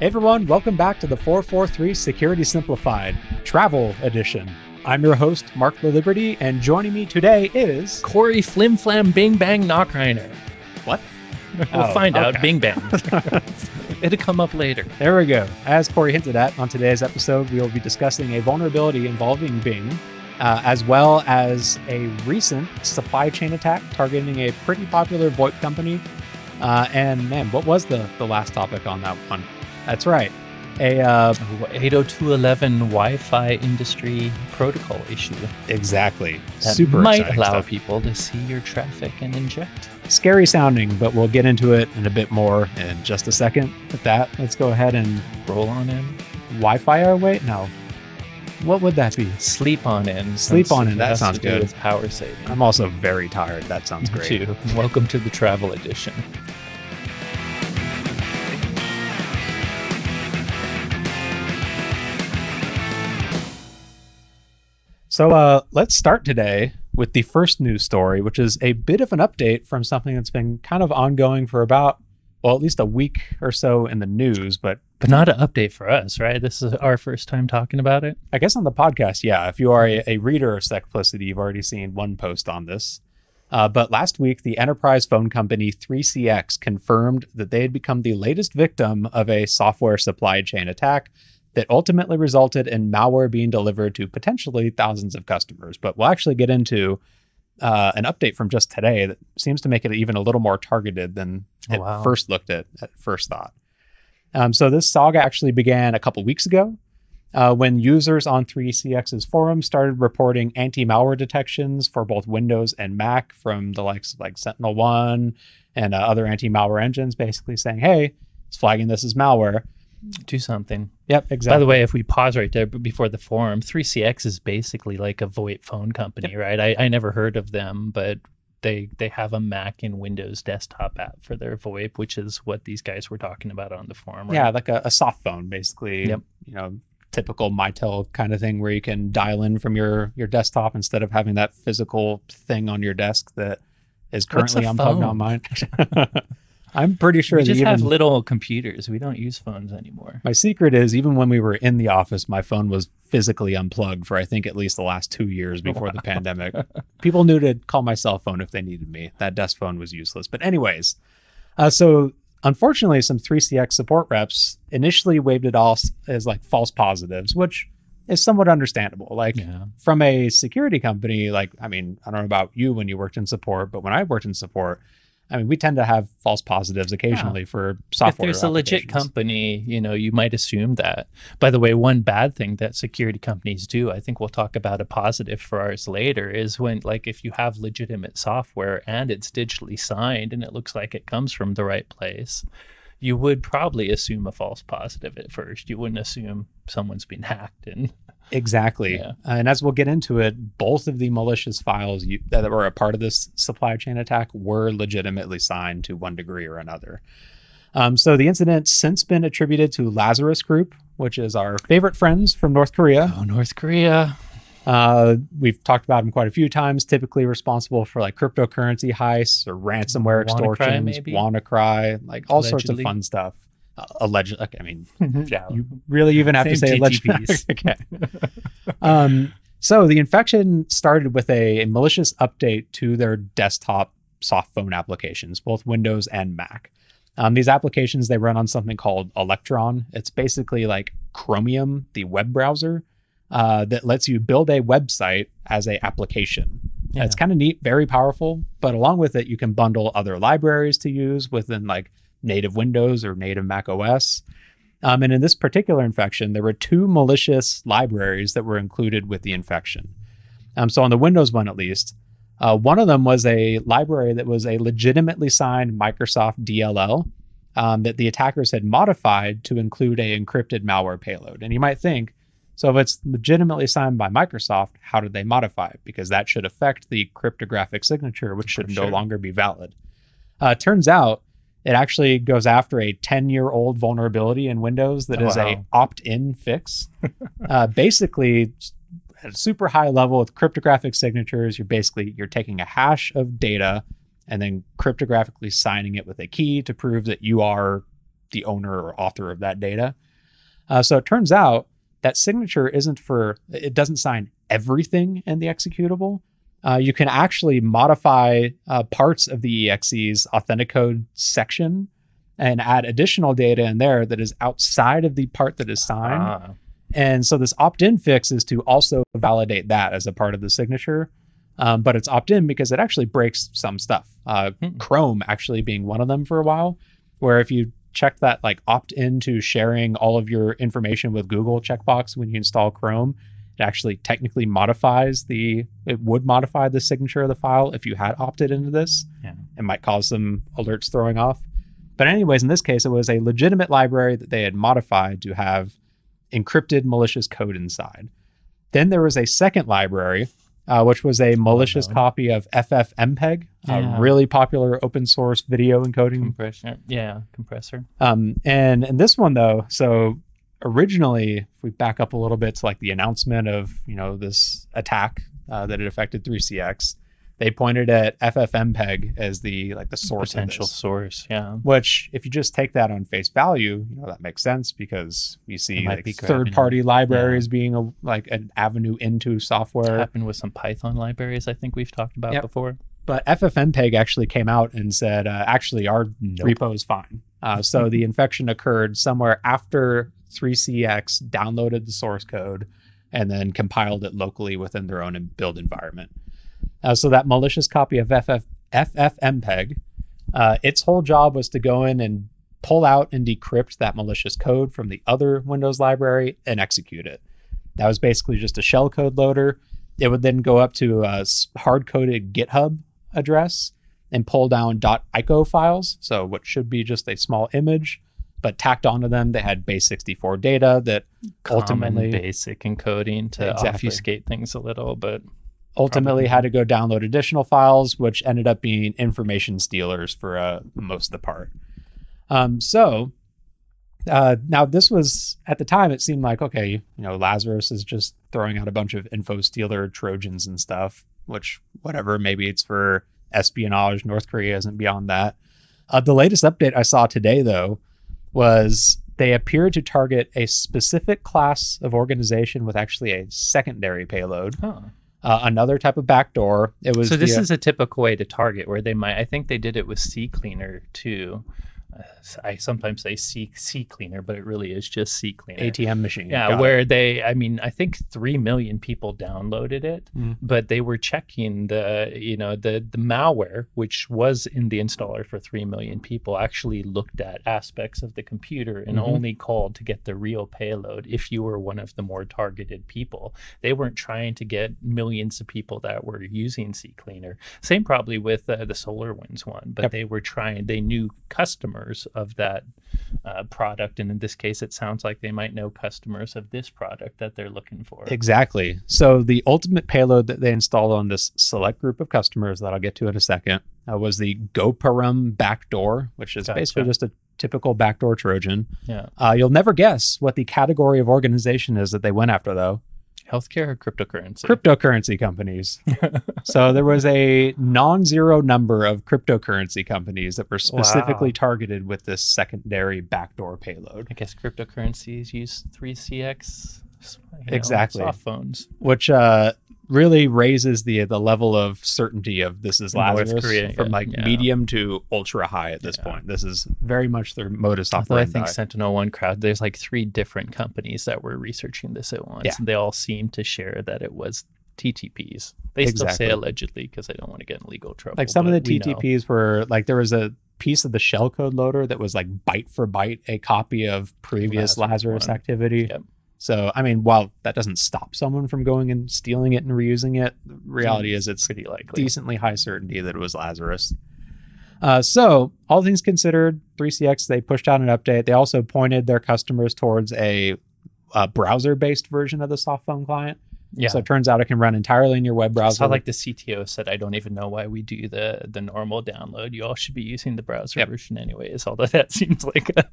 Hey everyone, welcome back to the 443 Security Simplified Travel Edition. I'm your host, Marc Laliberte, and joining me today is Corey Flim Flam Bing Bang Nachreiner. what? We'll Oh, find out. okay. Bing Bang. It'll come up later. There we go. As Corey hinted at, on today's episode, we will be discussing a vulnerability involving Bing, uh, as well as a recent supply chain attack targeting a pretty popular VoIP company. Uh, and man, what was the, the last topic on that one? That's right. A uh, 802.11 Wi-Fi industry protocol issue exactly that super might allow stuff. people to see your traffic and inject. scary sounding, but we'll get into it in a bit more in just a second. With that, let's go ahead and Roll on in, Wi-Fi our way. No, what would that be? sleep on in. Sleep on in, that sounds good. With power saving. I'm also very tired. That sounds great. Too. Welcome to the travel edition. So uh, let's start today with the first news story, which is a bit of an update from something that's been kind of ongoing for about, well, at least a week or so in the news. But But not an update for us, right? This is our first time talking about it. I guess on the podcast, yeah, if you are a, a reader of Secplicity, you've already seen one post on this. Uh, but last week, the enterprise phone company 3CX confirmed that they had become the latest victim of a software supply chain attack that ultimately resulted in malware being delivered to potentially thousands of customers. But we'll actually get into uh, an update from just today that seems to make it even a little more targeted than Oh, it wow. first looked at at first thought. Um, so this saga actually began a couple weeks ago uh, when users on 3CX's forum started reporting anti-malware detections for both Windows and Mac from the likes of like Sentinel One and uh, other anti-malware engines, basically saying, "Hey, it's flagging this as malware." Do something. Yep, exactly. By the way, if we pause right there before the forum, 3CX is basically like a VoIP phone company, right? I, I never heard of them, but they they have a Mac and Windows desktop app for their VoIP, which is what these guys were talking about on the forum. Right? yeah, like a, a soft phone, basically. Yep. You know, typical Mitel kind of thing where you can dial in from your your desktop instead of having that physical thing on your desk that is currently unplugged on mine. I'm pretty sure we that just have little computers. We don't use phones anymore. My secret is even when we were in the office, my phone was physically unplugged for I think at least the last two years before the pandemic. People knew to call my cell phone if they needed me. That desk phone was useless. But anyways, uh, so unfortunately, some 3CX support reps initially waved it off as like false positives, which is somewhat understandable. Like Yeah. from a security company, like I mean, I don't know about you when you worked in support, but when I worked in support, I mean, we tend to have false positives occasionally for software. if there's a legit company, you know, you might assume that. By the way, one bad thing that security companies do, I think we'll talk about a positive for ours later, is when like if you have legitimate software and it's digitally signed and it looks like it comes from the right place, you would probably assume a false positive at first. You wouldn't assume someone's been hacked and Exactly. Yeah. and as we'll get into it, both of the malicious files you, that were a part of this supply chain attack were legitimately signed to one degree or another. Um, so the incident's since been attributed to Lazarus Group, which is our favorite friends from North Korea. oh, North Korea. Uh, we've talked about them quite a few times. Typically responsible for like cryptocurrency heists or ransomware WannaCry, extortions, maybe? WannaCry, like all sorts of fun stuff. Uh, alleged, I mean, Yeah. you really even have to say alleged. Okay. um, so the infection started with a, a malicious update to their desktop soft phone applications, both Windows and Mac. Um, these applications they run on something called Electron. It's basically like Chromium, the web browser, uh, that lets you build a website as a application. Yeah. It's kind of neat, very powerful, but along with it, you can bundle other libraries to use within like native Windows or native Mac OS. Um, and in this particular infection, there were two malicious libraries that were included with the infection. Um, so on the Windows one, at least, uh, one of them was a library that was a legitimately signed Microsoft DLL um, that the attackers had modified to include a encrypted malware payload. And you might think, so if it's legitimately signed by Microsoft, how did they modify it? Because that should affect the cryptographic signature, which should no longer be valid. Uh, turns out it actually goes after a 10 year old vulnerability in Windows that Oh, is a opt in fix. uh, basically, at a super high level with cryptographic signatures, you're basically you're taking a hash of data and then cryptographically signing it with a key to prove that you are the owner or author of that data. Uh, so it turns out that signature isn't for, it doesn't sign everything in the executable. Uh, you can actually modify uh, parts of the EXE's authenticode section and add additional data in there that is outside of the part that is signed. Ah, And so this opt-in fix is to also validate that as a part of the signature. Um, but it's opt-in because it actually breaks some stuff. Uh, Hmm. Chrome actually being one of them for a while, where if you check that like opt-in to sharing all of your information with Google checkbox when you install Chrome, it actually technically modifies the it would modify the signature of the file if you had opted into this. Yeah. It might cause some alerts throwing off. But anyways, in this case, it was a legitimate library that they had modified to have encrypted malicious code inside. Then there was a second library, uh, which was a malicious no. copy of FFmpeg, Yeah. a really popular open source video encoding. compressor. Yeah, compressor. Um, and and this one though, so originally, if we back up a little bit to like the announcement of you know this attack uh, that it affected 3CX, they pointed at FFmpeg as the like the source Potential source. Yeah. Which, if you just take that on face value, you know that makes sense because you see like be third-party libraries being a like an avenue into software. happened with some Python libraries. I think we've talked about Yep. before. But FFmpeg actually came out and said, uh, actually, our Nope. repo is fine. Uh, so the infection occurred somewhere after 3CX downloaded the source code and then compiled it locally within their own build environment. Uh, so that malicious copy of FF, FFmpeg, uh, its whole job was to go in and pull out and decrypt that malicious code from the other Windows library and execute it. That was basically just a shellcode loader. It would then go up to a hard coded GitHub address and pull down .ico files. So what should be just a small image, but tacked onto them, they had base64 data that ultimately basic encoding to Exactly. obfuscate things a little, but ultimately Probably. had to go download additional files, which ended up being information stealers for uh, most of the part. Um, so uh, now this was at the time it seemed like okay, you know, Lazarus is just throwing out a bunch of info stealer trojans and stuff, which whatever, maybe it's for espionage. North Korea isn't beyond that. Uh, the latest update I saw today though was they appeared to target a specific class of organization with actually a secondary payload huh. uh, another type of backdoor. It was so this the- is a typical way to target where they might i think they did it with c cleaner too i sometimes say c c cleaner but it really is just c cleaner ATM machine. yeah Got it. where they i mean i think 3 million people downloaded it Mhm. but they were checking the you know the the malware which was in the installer for 3 million people actually looked at aspects of the computer and Mhm. only called to get the real payload if you were one of the more targeted people they weren't trying to get millions of people that were using CCleaner. Same probably with uh, the SolarWinds one, but Yep. they were trying. They knew customers of that uh, product, and in this case, it sounds like they might know customers of this product that they're looking for. Exactly. So the ultimate payload that they installed on this select group of customers that I'll get to in a second uh, was the Gopuram backdoor, which is basically just a typical backdoor Trojan. Yeah, Uh, you'll never guess what the category of organization is that they went after, though. Healthcare or cryptocurrency. Cryptocurrency companies. so there was a non-zero number of cryptocurrency companies that were specifically Wow. targeted with this secondary backdoor payload. I guess cryptocurrencies use 3CX. you know, Exactly. Soft phones. which uh, really raises the the level of certainty of this is North Lazarus Korea, from like yeah. medium to ultra high at this Yeah. point. This is very much their modus operandi. I think Sentinel One Crowd, there's like three different companies that were researching this at once, Yeah. and they all seem to share that it was TTPs. They still say allegedly because they don't want to get in legal trouble. like some of the but we know. TTPs were like there was a piece of the shellcode loader that was like byte for byte a copy of previous Lazarus Lazarus activity. Yep. So I mean, while that doesn't stop someone from going and stealing it and reusing it, the reality is it's pretty likely. decently high certainty that it was Lazarus. Uh, so, all things considered, 3CX they pushed out an update. They also pointed their customers towards a, uh browser-based version of the soft phone client. Yeah. So it turns out it can run entirely in your web browser. saw like the CTO said, I don't even know why we do the the normal download. You all should be using the browser Yep. version anyways. Although that seems like a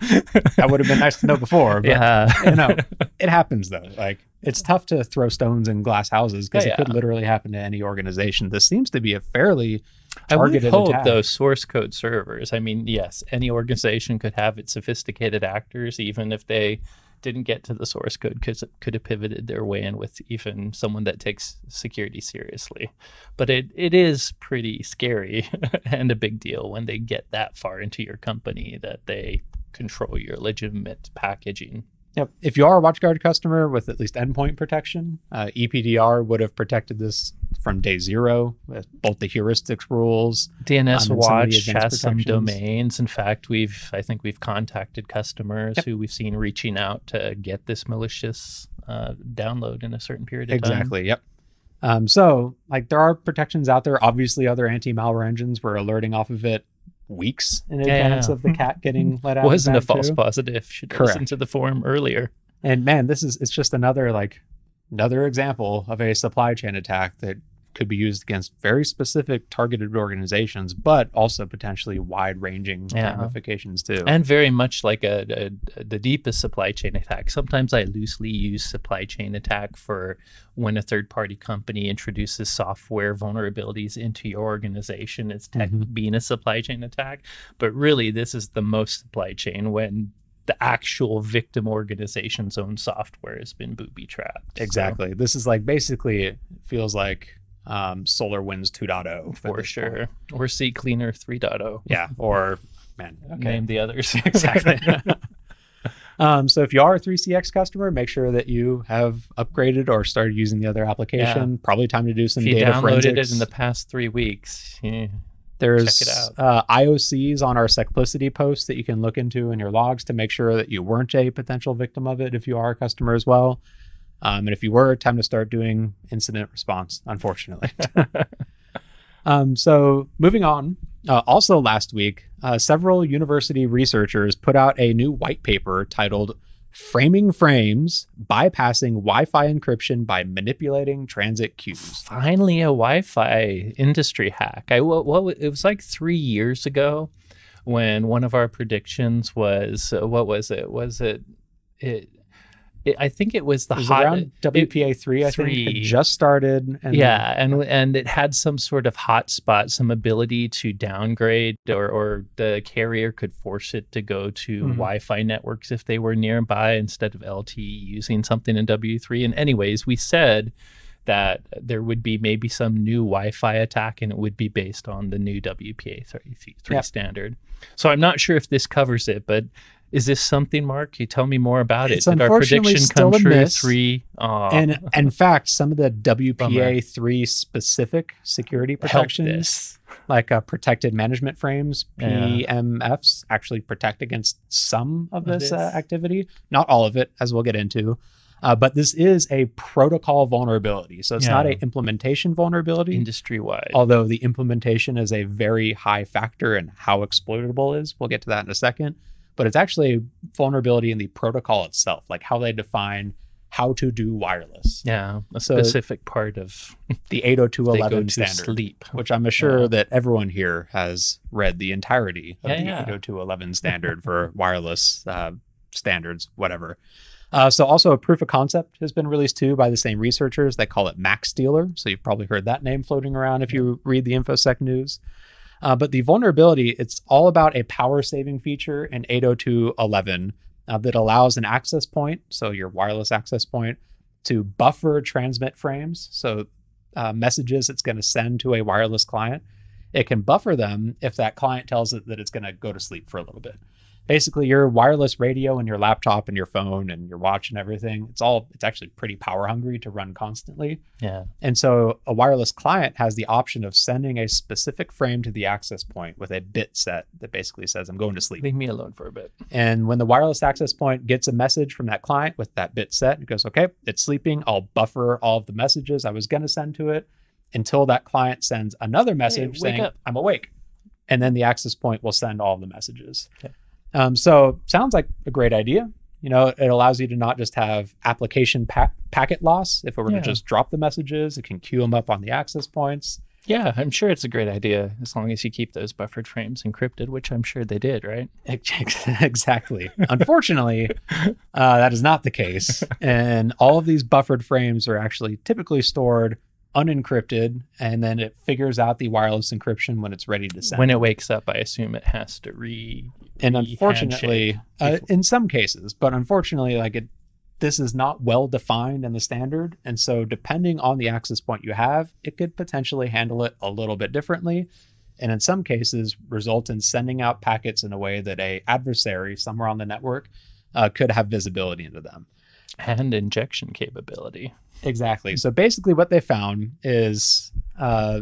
that would have been nice to know before. But yeah. you know, it happens though. Like it's tough to throw stones in glass houses oh, because Yeah, it could yeah. literally happen to any organization. This seems to be a fairly I would targeted hope attack. those source code servers. I mean, yes, any organization could have its sophisticated actors, even if they didn't get to the source code, because it could have pivoted their way in with even someone that takes security seriously. But it it is pretty scary and a big deal when they get that far into your company that they control your legitimate packaging. Yep. If you are a WatchGuard customer with at least endpoint protection, uh, EPDR would have protected this from day zero with both the heuristics rules. DNS Um, and some Watch has some domains. In fact, we've I think we've contacted customers Yep. who we've seen reaching out to get this malicious uh, download in a certain period of time. Exactly. Yep. Um, so, like, there are protections out there. Obviously, other anti-malware engines were alerting off of it weeks in Yeah, advance yeah. of the cat getting let out. Wasn't a false two. positive. Should Correct. to the forum earlier. And man, this is it's just another like another example of a supply chain attack that could be used against very specific targeted organizations, but also potentially wide-ranging Yeah. ramifications too. And very much like a, a, the deepest supply chain attack. Sometimes I loosely use supply chain attack for when a third party company introduces software vulnerabilities into your organization. It's tech Mhm. being a supply chain attack. But really, this is the most supply chain when the actual victim organization's own software has been booby trapped. So, exactly. This is like basically it feels like um, Solar Winds 2.0 for sure. point. Or C Cleaner 3.0. Yeah. Or man. Okay. Name the others. exactly. um, so if you are a 3CX customer, make sure that you have upgraded or started using the other application. Probably time to do some if you data downloaded forensics. it in the past three weeks, yeah, There's check it out. Uh, IOCs on our Secplicity post that you can look into in your logs to make sure that you weren't a potential victim of it if you are a customer as well. Um, and if you were, time to start doing incident response, unfortunately. um, so moving on, uh, also last week, uh, several university researchers put out a new white paper titled Framing Frames Bypassing Wi Fi Encryption by Manipulating Transit Queues. finally a Wi-Fi industry hack. I what, what it was like three years ago when one of our predictions was uh, what was it? Was it it? It I think it was the It was hot. around WPA three, I think, three. had just started. And yeah, and and it had some sort of hotspot, some ability to downgrade, or or the carrier could force it to go to Mhm. Wi-Fi networks if they were nearby instead of LTE using something in W3. And anyways, we said that there would be maybe some new Wi-Fi attack, and it would be based on the new WPA 33 Yep. standard. So I'm not sure if this covers it, but. Is this something, Mark? Can you tell me more about It's it? Did our prediction still come true? miss. Three. And in fact, some of the WPA three specific security protections, like uh, protected management frames Yeah. (PMFs), actually protect against some of Of this, uh, activity. Not all of it, as we'll get into. Uh, but this is a protocol vulnerability, so it's not Yeah. a implementation vulnerability. industry wide. although the implementation is a very high factor in how exploitable it is. We'll get to that in a second. But it's actually a vulnerability in the protocol itself, like how they define how to do wireless. Yeah, a So- specific part of The they go 802.11 to standard, sleep. which I'm sure Yeah. that everyone here has read the entirety of Yeah, the yeah. 802.11 standard for wireless uh, standards, whatever. Uh, so also a proof of concept has been released too by the same researchers. They call it MacStealer. So you've probably heard that name floating around if you read the InfoSec news. Uh, but the vulnerability, it's all about a power saving feature in 802.11 uh, that allows an access point, so your wireless access point, to buffer transmit frames. So uh, messages it's going to send to a wireless client, it can buffer them if that client tells it that it's going to go to sleep for a little bit. Basically, your wireless radio and your laptop and your phone and your watch and everything, it's all, it's actually pretty power hungry to run constantly. Yeah, And so a wireless client has the option of sending a specific frame to the access point with a bit set that basically says, I'm going to sleep. leave me alone for a bit. And when the wireless access point gets a message from that client with that bit set, it goes, okay, it's sleeping. I'll buffer all of the messages I was going to send to it until that client sends another message wake saying, up. I'm awake. And then the access point will send all the messages. Okay. Um, so sounds like a great idea. You know, it allows you to not just have application pa- packet loss. If it were Yeah. to just drop the messages, it can queue them up on the access points. Yeah, I'm sure it's a great idea as long as you keep those buffered frames encrypted, which I'm sure they did, right? exactly. Unfortunately, uh, that is not the case. And all of these buffered frames are actually typically stored unencrypted, and then it figures out the wireless encryption when it's ready to send. When it wakes up, I assume it has to re. And unfortunately, uh, in some cases, but unfortunately, like it, this is not well defined in the standard, and so depending on the access point you have, it could potentially handle it a little bit differently, and in some cases, result in sending out packets in a way that a adversary somewhere on the network uh, could have visibility into them. and injection capability. Exactly. So basically, what they found is uh,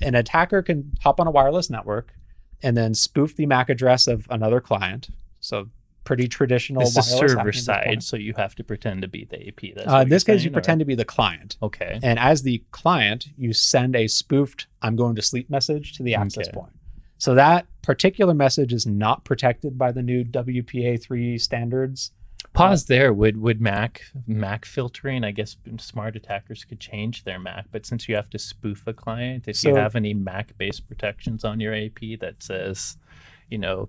an attacker can hop on a wireless network and then spoof the MAC address of another client. So pretty traditional. The wireless server side, so you have to pretend to be the AP. That's Uh, in this case, you or- pretend to be the client, Okay. and as the client, you send a spoofed "I'm going to sleep" message to the access Okay. point. So that particular message is not protected by the new WPA3 standards. Pause there. Would would Mac Mac filtering? I guess smart attackers could change their Mac, but since you have to spoof a client, if So- you have any Mac based protections on your AP that says, you know,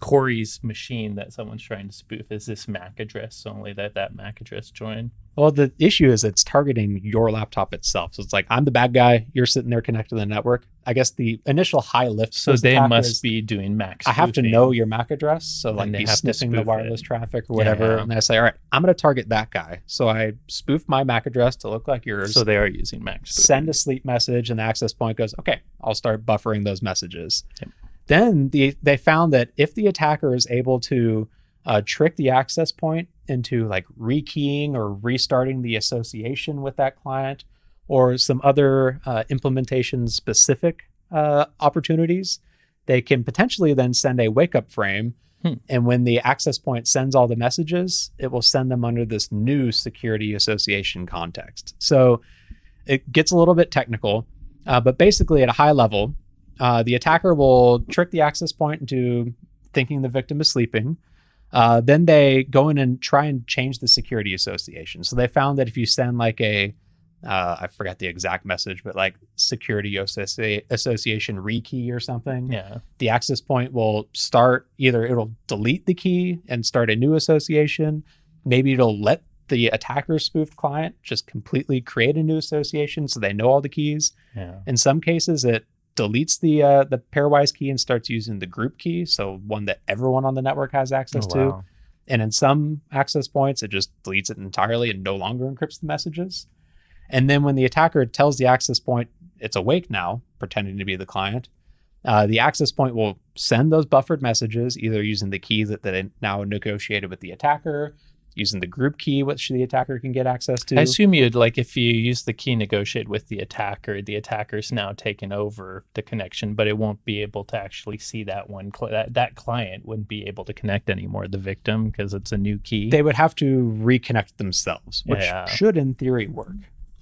Corey's machine that someone's trying to spoof is this MAC address, only that that MAC address join. Well, the issue is it's targeting your laptop itself. So it's like I'm the bad guy. You're sitting there connected to the network. I guess the initial high lift. So they must is, be doing Mac. I have to know your MAC address. So like they be have to sniffing the wireless it. traffic or whatever. Yeah. And I say, all right, I'm going to target that guy. So I spoof my MAC address to look like yours. So they are using Mac. spoofing. send a sleep message, and the access point goes, okay, I'll start buffering those messages. Yep. Then the they found that if the attacker is able to uh, trick the access point into like rekeying or restarting the association with that client, or some other uh, implementation specific uh, opportunities, they can potentially then send a wake up frame. Hmm. And when the access point sends all the messages, it will send them under this new security association context. So it gets a little bit technical, uh, but basically at a high level, uh, the attacker will trick the access point into thinking the victim is sleeping. Uh, then they go in and try and change the security association. So they found that if you send like a, uh, I forget the exact message, but like security associ- association rekey or something, Yeah. the access point will start either it'll delete the key and start a new association. Maybe it'll let the attacker spoofed client just completely create a new association so they know all the keys. Yeah. In some cases, it deletes the uh, the pairwise key and starts using the group key, so one that everyone on the network has access Oh, to. wow. And in some access points, it just deletes it entirely and no longer encrypts the messages. And then when the attacker tells the access point it's awake now, pretending to be the client, uh, the access point will send those buffered messages either using the key that they now negotiated with the attacker, using the group key which the attacker can get access to. I assume you'd like if you use the key negotiate with the attacker, the attacker's now taken over the connection, but it won't be able to actually see that one. Cl- that that client wouldn't be able to connect anymore. The victim because it's a new key. they would have to reconnect themselves, which Yeah. should in theory work.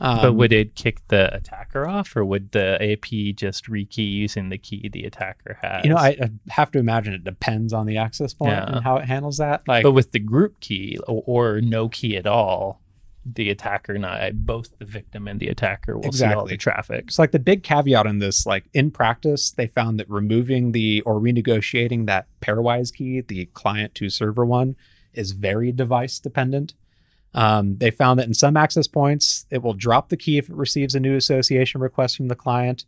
Um, but would it kick the attacker off, or would the AP just rekey using the key the attacker has? you know, I, I have to imagine it depends on the access point Yeah. and how it handles that. Like, but with the group key or, or no key at all, the attacker, not both the victim and the attacker, will see all Exactly. the traffic. It's like the big caveat in this, like in practice, they found that removing the or renegotiating that pairwise key, the client to server one, is very device dependent. Um, they found that in some access points, it will drop the key if it receives a new association request from the client.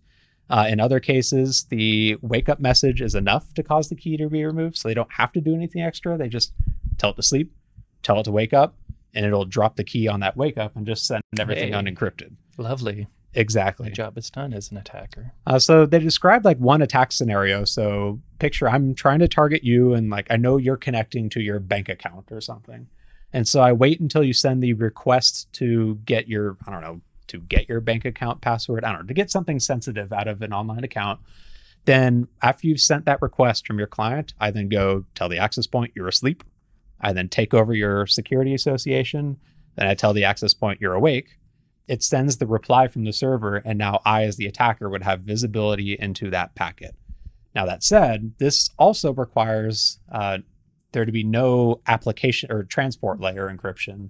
Uh, in other cases, the wake up message is enough to cause the key to be removed. So they don't have to do anything extra. They just tell it to sleep, tell it to wake up, and it'll drop the key on that wake up and just send everything Hey. unencrypted. Lovely. Exactly. My job is done as an attacker. Uh, so they described like one attack scenario. So picture I'm trying to target you, and like I know you're connecting to your bank account or something, and so I wait until you send the request to get your I don't know to get your bank account password. I don't know to get something sensitive out of an online account. Then after you've sent that request from your client, I then go tell the access point you're asleep. I then take over your security association. Then I tell the access point you're awake it sends the reply from the server, and now I, as the attacker, would have visibility into that packet. Now, that said, this also requires uh, there to be no application or transport layer encryption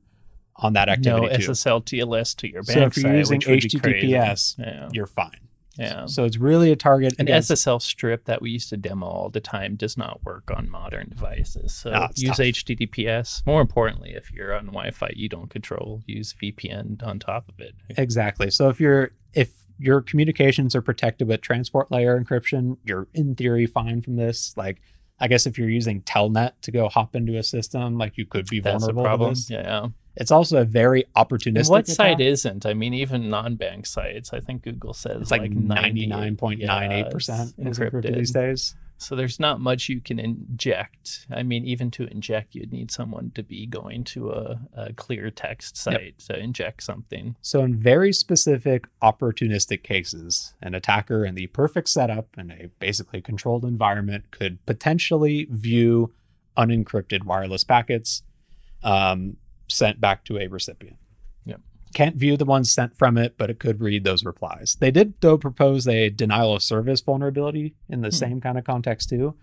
on that No activity. too. SSL TLS to your bank. So if you're site, using which would be crazy. HTTPS, Yeah. You're fine. Yeah. So it's really a target An against SSL strip that we used to demo all the time does not work on modern devices. So No, use tough. HTTPS. More importantly, if you're on Wi-Fi, you don't control. Use VPN on top of it. Exactly. So if you're if your communications are protected with transport layer encryption, you're in theory fine from this. Like I guess if you're using Telnet to go hop into a system, like you could be That's a vulnerable to problem. this. Yeah. It's also a very And opportunistic. what site isn't? I mean, even non-bank sites. I think Google says It's like ninety 98 nine point nine eight percent is encrypted these days. So there's not much you can inject. I mean, even to inject, you'd need someone to be going to a, a clear text site to inject something. So in very specific opportunistic cases, an attacker in the perfect setup in a basically controlled environment could potentially view unencrypted wireless packets um, sent back to a recipient. Can't view the ones sent from it, but it could read those replies. They did though propose a denial of service vulnerability in the Hmm. same kind of context too.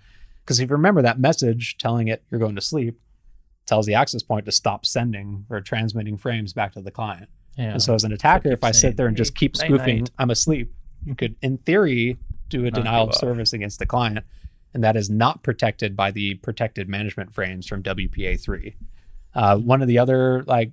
Because if you remember that message telling it you're going to sleep tells the access point to stop sending or transmitting frames back to the client. Yeah. And so as an attacker, if I sit there and just keep night, spoofing, night." I'm asleep, you could, in theory, do a denial of service against the client. And that is not protected by the protected management frames from WPA3. Uh, one of the other like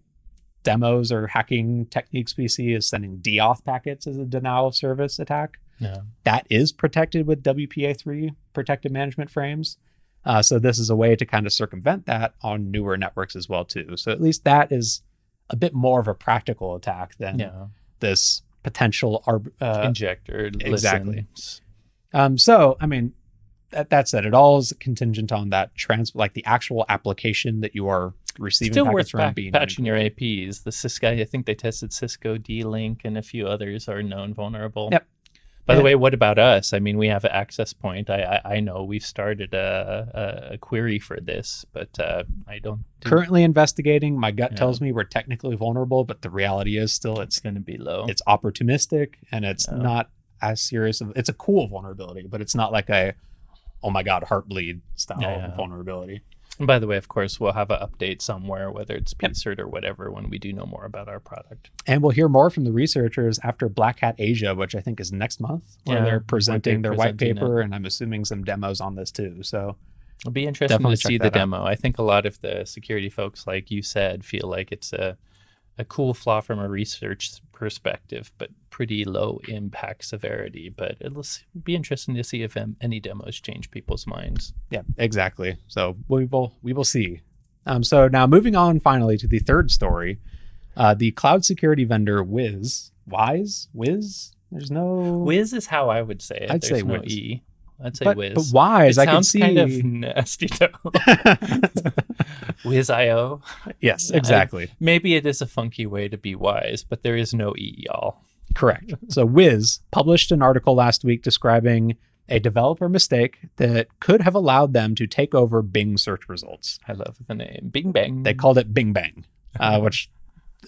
demos or hacking techniques we see is sending deauth packets as a denial of service attack. yeah. That is protected with WPA3 protected management frames. Uh, so this is a way to kind of circumvent that on newer networks as well too. So at least that is a bit more of a practical attack than Yeah. this potential arb- uh, Injector. exactly. um so i mean that, that said it all is contingent on that trans like the actual application that you are receiving Still packets worth from being patching your APs. The Cisco, I think they tested Cisco D-Link and a few others are known vulnerable. Yep. By the way, what about us? I mean, we have an access point. I I, I know we've started a, a, a query for this, but uh, I don't. think currently investigating my gut Yeah. tells me we're technically vulnerable but the reality is still it's it's going to be low. it's opportunistic and it's Yeah. not as serious of it's a cool vulnerability but it's not like a oh my god heartbleed style yeah. vulnerability And by the way, of course, we'll have an update somewhere, whether it's. PSIRT or whatever, when we do know more about our product. And we'll hear more from the researchers after Black Hat Asia, which I think is next month, where Yeah, they're presenting they're their white presenting paper, and I'm assuming some demos on this too. So It'll be interesting to see the out. demo. I think a lot of the security folks, like you said, feel like it's a a cool flaw from a research perspective, but pretty low impact severity. But it'll be interesting to see if um, any demos change people's minds. yeah, exactly. So we will we will see. Um, so now moving on finally to the third story, uh, the cloud security vendor Wiz, Wise, Wiz. There's no Wiz is how I would say it. I'd There's say no Wiz. E. I'd say but, Wiz. but Wise, it I can sounds see. kind of nasty though. Wiz.io. yes, I- exactly. Maybe it is a funky way to be wise, but there is no E, y'all. Correct. So Wiz published an article last week describing a developer mistake that could have allowed them to take over Bing search results. I love the name. Bing bang. They called it Bing Bang, uh, which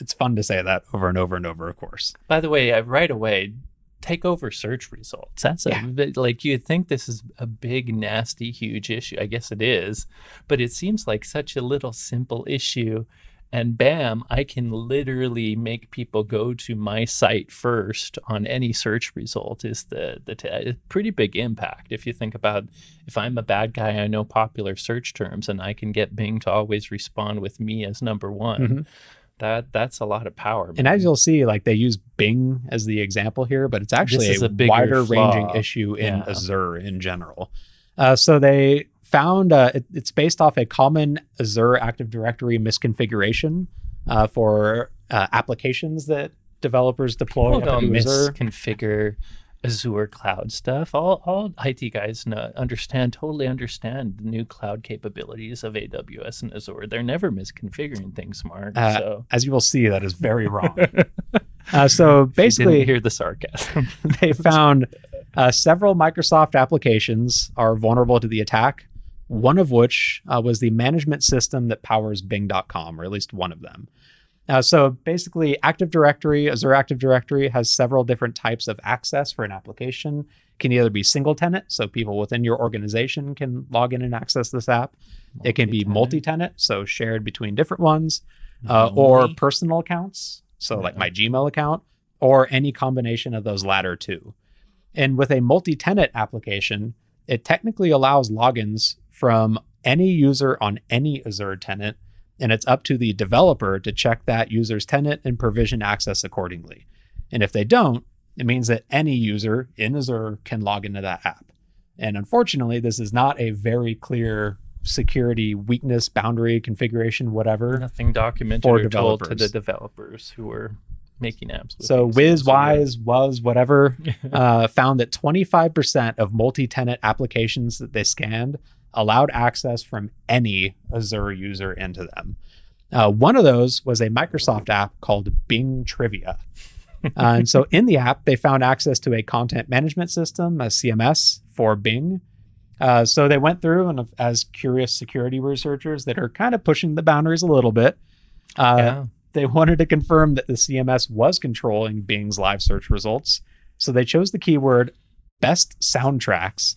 it's fun to say that over and over and over, of course. By the way, I, right away, take over search results. That's a Yeah. bit- like you'd think this is a big, nasty, huge issue. I guess it is, but it seems like such a little simple issue. And bam, I can literally make people go to my site first on any search result. Is the the t- a pretty big impact if you think about if I'm a bad guy, I know popular search terms, and I can get Bing to always respond with me as number one. Mhm. That that's a lot of power. And as you'll see, like they use Bing as the example here, but it's actually a, a bigger wider ranging issue in Yeah. Azure in general. Uh, so they found uh, it, it's based off a common Azure Active Directory misconfiguration uh, for uh, applications that developers deploy. People don't misconfigure Azure cloud stuff. All all IT guys know, understand, totally understand the new cloud capabilities of AWS and Azure. They're never misconfiguring things, Mark. Uh, so As you will see, that is very wrong. uh, so basically, hear the sarcasm. they found uh, several Microsoft applications are vulnerable to the attack. One of which uh, was the management system that powers Bing.com, or at least one of them. Uh, so basically, Active Directory, Azure Active Directory has several different types of access for an application. Can either be single tenant, so people within your organization can log in and access this app. It can be multi tenant, so shared between different ones, uh, or personal accounts, so like my Gmail account, or any combination of those latter two. And with a multi tenant application, it technically allows logins from any user on any Azure tenant, and it's up to the developer to check that user's tenant and provision access accordingly. And if they don't, it means that any user in Azure can log into that app. And unfortunately, this is not a very clear security weakness, boundary, configuration, whatever. Nothing documented For or told to the developers. who were making apps. So these Wiz, things. So, yeah. Wise, Was, whatever, uh, found that 25% of multi-tenant applications that they scanned allowed access from any Azure user into them. Uh, one of those was a Microsoft app called Bing Trivia. Uh, and so in the app, they found access to a content management system, a CMS for Bing. Uh, so they went through and as curious security researchers that are kind of pushing the boundaries a little bit. Uh, yeah. they wanted to confirm that the CMS was controlling Bing's live search results. So they chose the keyword best soundtracks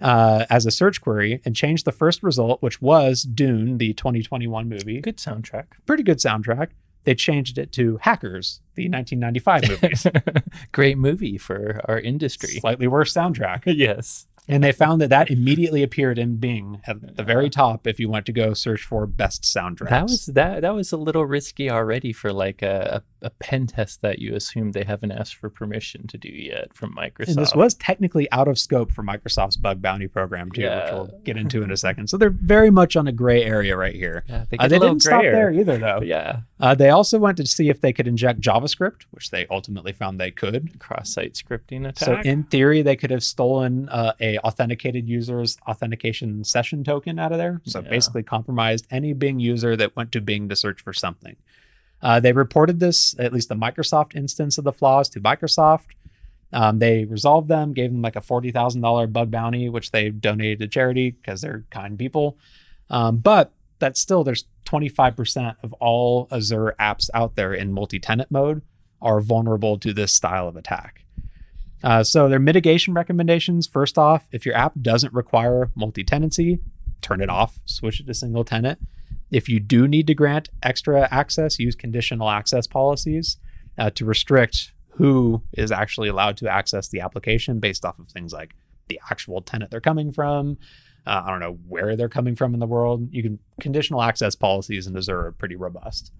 uh, as a search query and changed the first result, which was Dune, the 2021 movie. Good soundtrack. Pretty good soundtrack. They changed it to Hackers, the 1995 movie. Great movie for our industry. Slightly worse soundtrack. yes. And they found that that immediately appeared in Bing at the very top if you went to go search for best soundtracks. That was that that was a little risky already for like a, a, a pen test that you assume they haven't asked for permission to do yet from Microsoft. And this was technically out of scope for Microsoft's bug bounty program too, Yeah. which we'll get into in a second. So they're very much on a gray area right here. yeah, they, Uh, they didn't stop there either, though. Yeah, Uh, they also went to see if they could inject JavaScript, which they ultimately found they could. cross-site scripting attack. So in theory, they could have stolen uh, a authenticated user's authentication session token out of there. So Yeah. basically, compromised any Bing user that went to Bing to search for something. Uh, they reported this, at least the Microsoft instance of the flaws, to Microsoft. Um, they resolved them, gave them like a forty thousand dollar bug bounty, which they donated to charity because they're kind people. Um, but that's still there's twenty five percent of all Azure apps out there in multi tenant mode are vulnerable to this style of attack. Uh, so their mitigation recommendations first off, if your app doesn't require multi tenancy, turn it off, switch it to single tenant. If you do need to grant extra access, use conditional access policies uh, to restrict who is actually allowed to access the application based off of things like the actual tenant they're coming from. Uh, I don't know where they're coming from in the world. You can conditional access policies in Azure are pretty robust.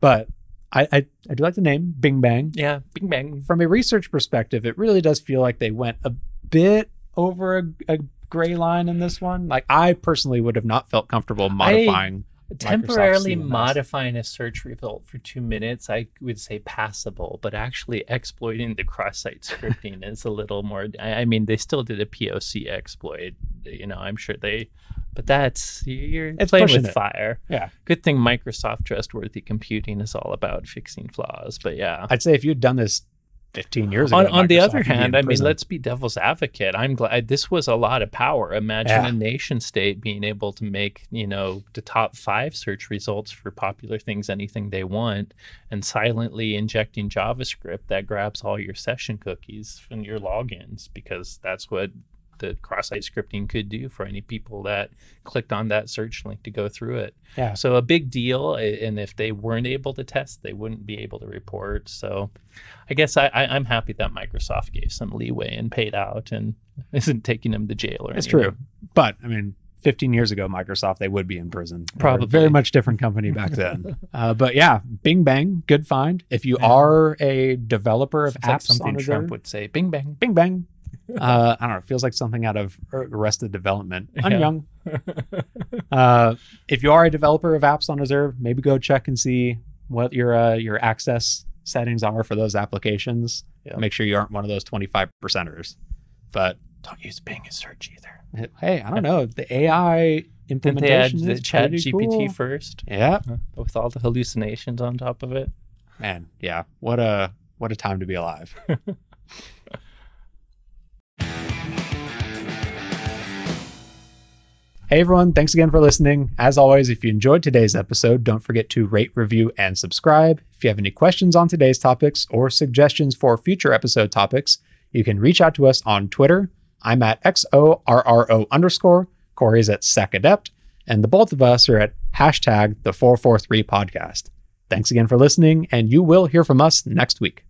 But I, I, I do like the name Bing Bang yeah, Bing Bang. from a research perspective, it really does feel like they went a bit over a, a gray line in this one. Like I personally would have not felt comfortable modifying. Temporarily modifying a search result for two minutes, I would say passable, but actually exploiting the cross-site scripting is a little more. I, I mean, they still did a POC exploit. You know, I'm sure they, but that's you're It's playing with it. fire. Yeah. Good thing Microsoft trustworthy computing is all about fixing flaws. But yeah. I'd say if you'd done this 15 years ago, on, on the other would be in hand, I mean, let's be devil's advocate. I'm glad this was a lot of power. Imagine Yeah. a nation state being able to make, you know, the top five search results for popular things, anything they want, and silently injecting JavaScript that grabs all your session cookies and your logins because that's what the cross-site scripting could do for any people that clicked on that search link to go through it. yeah. So a big deal, and if they weren't able to test, they wouldn't be able to report. So, I guess I, I, I'm happy that Microsoft gave some leeway and paid out and isn't taking them to jail or It's anything. true. But I mean, 15 years ago, Microsoft, they would be in prison. Probably. very much different company back then. uh, but yeah, Bing Bang, good find. If you Yeah. are a developer of It's like apps something Trump would say. Bing bang. Bing Bang. Uh, I don't know. It feels like something out of Arrested Development. I'm Yeah. young. Uh, if you are a developer of apps on Azure, maybe go check and see what your uh, your access settings are for those applications. Yeah. Make sure you aren't one of those 25 percenters. But Don't use Bing as search either. hey, I don't know. The AI Didn't they add implementation the is Chat GPT cool. first Yeah, with all the hallucinations on top of it? man. Yeah. What a what a time to be alive. Hey everyone, thanks again for listening. As always, if you enjoyed today's episode, don't forget to rate, review, and subscribe. If you have any questions on today's topics or suggestions for future episode topics, you can reach out to us on Twitter. I'm at XORRO underscore. Corey's at SecAdept. And the both of us are at hashtag the 443 podcast. Thanks again for listening, and you will hear from us next week.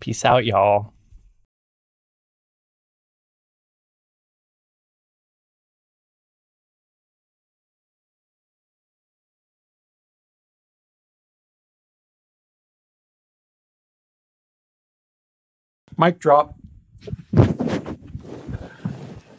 Peace out, y'all. Mic drop.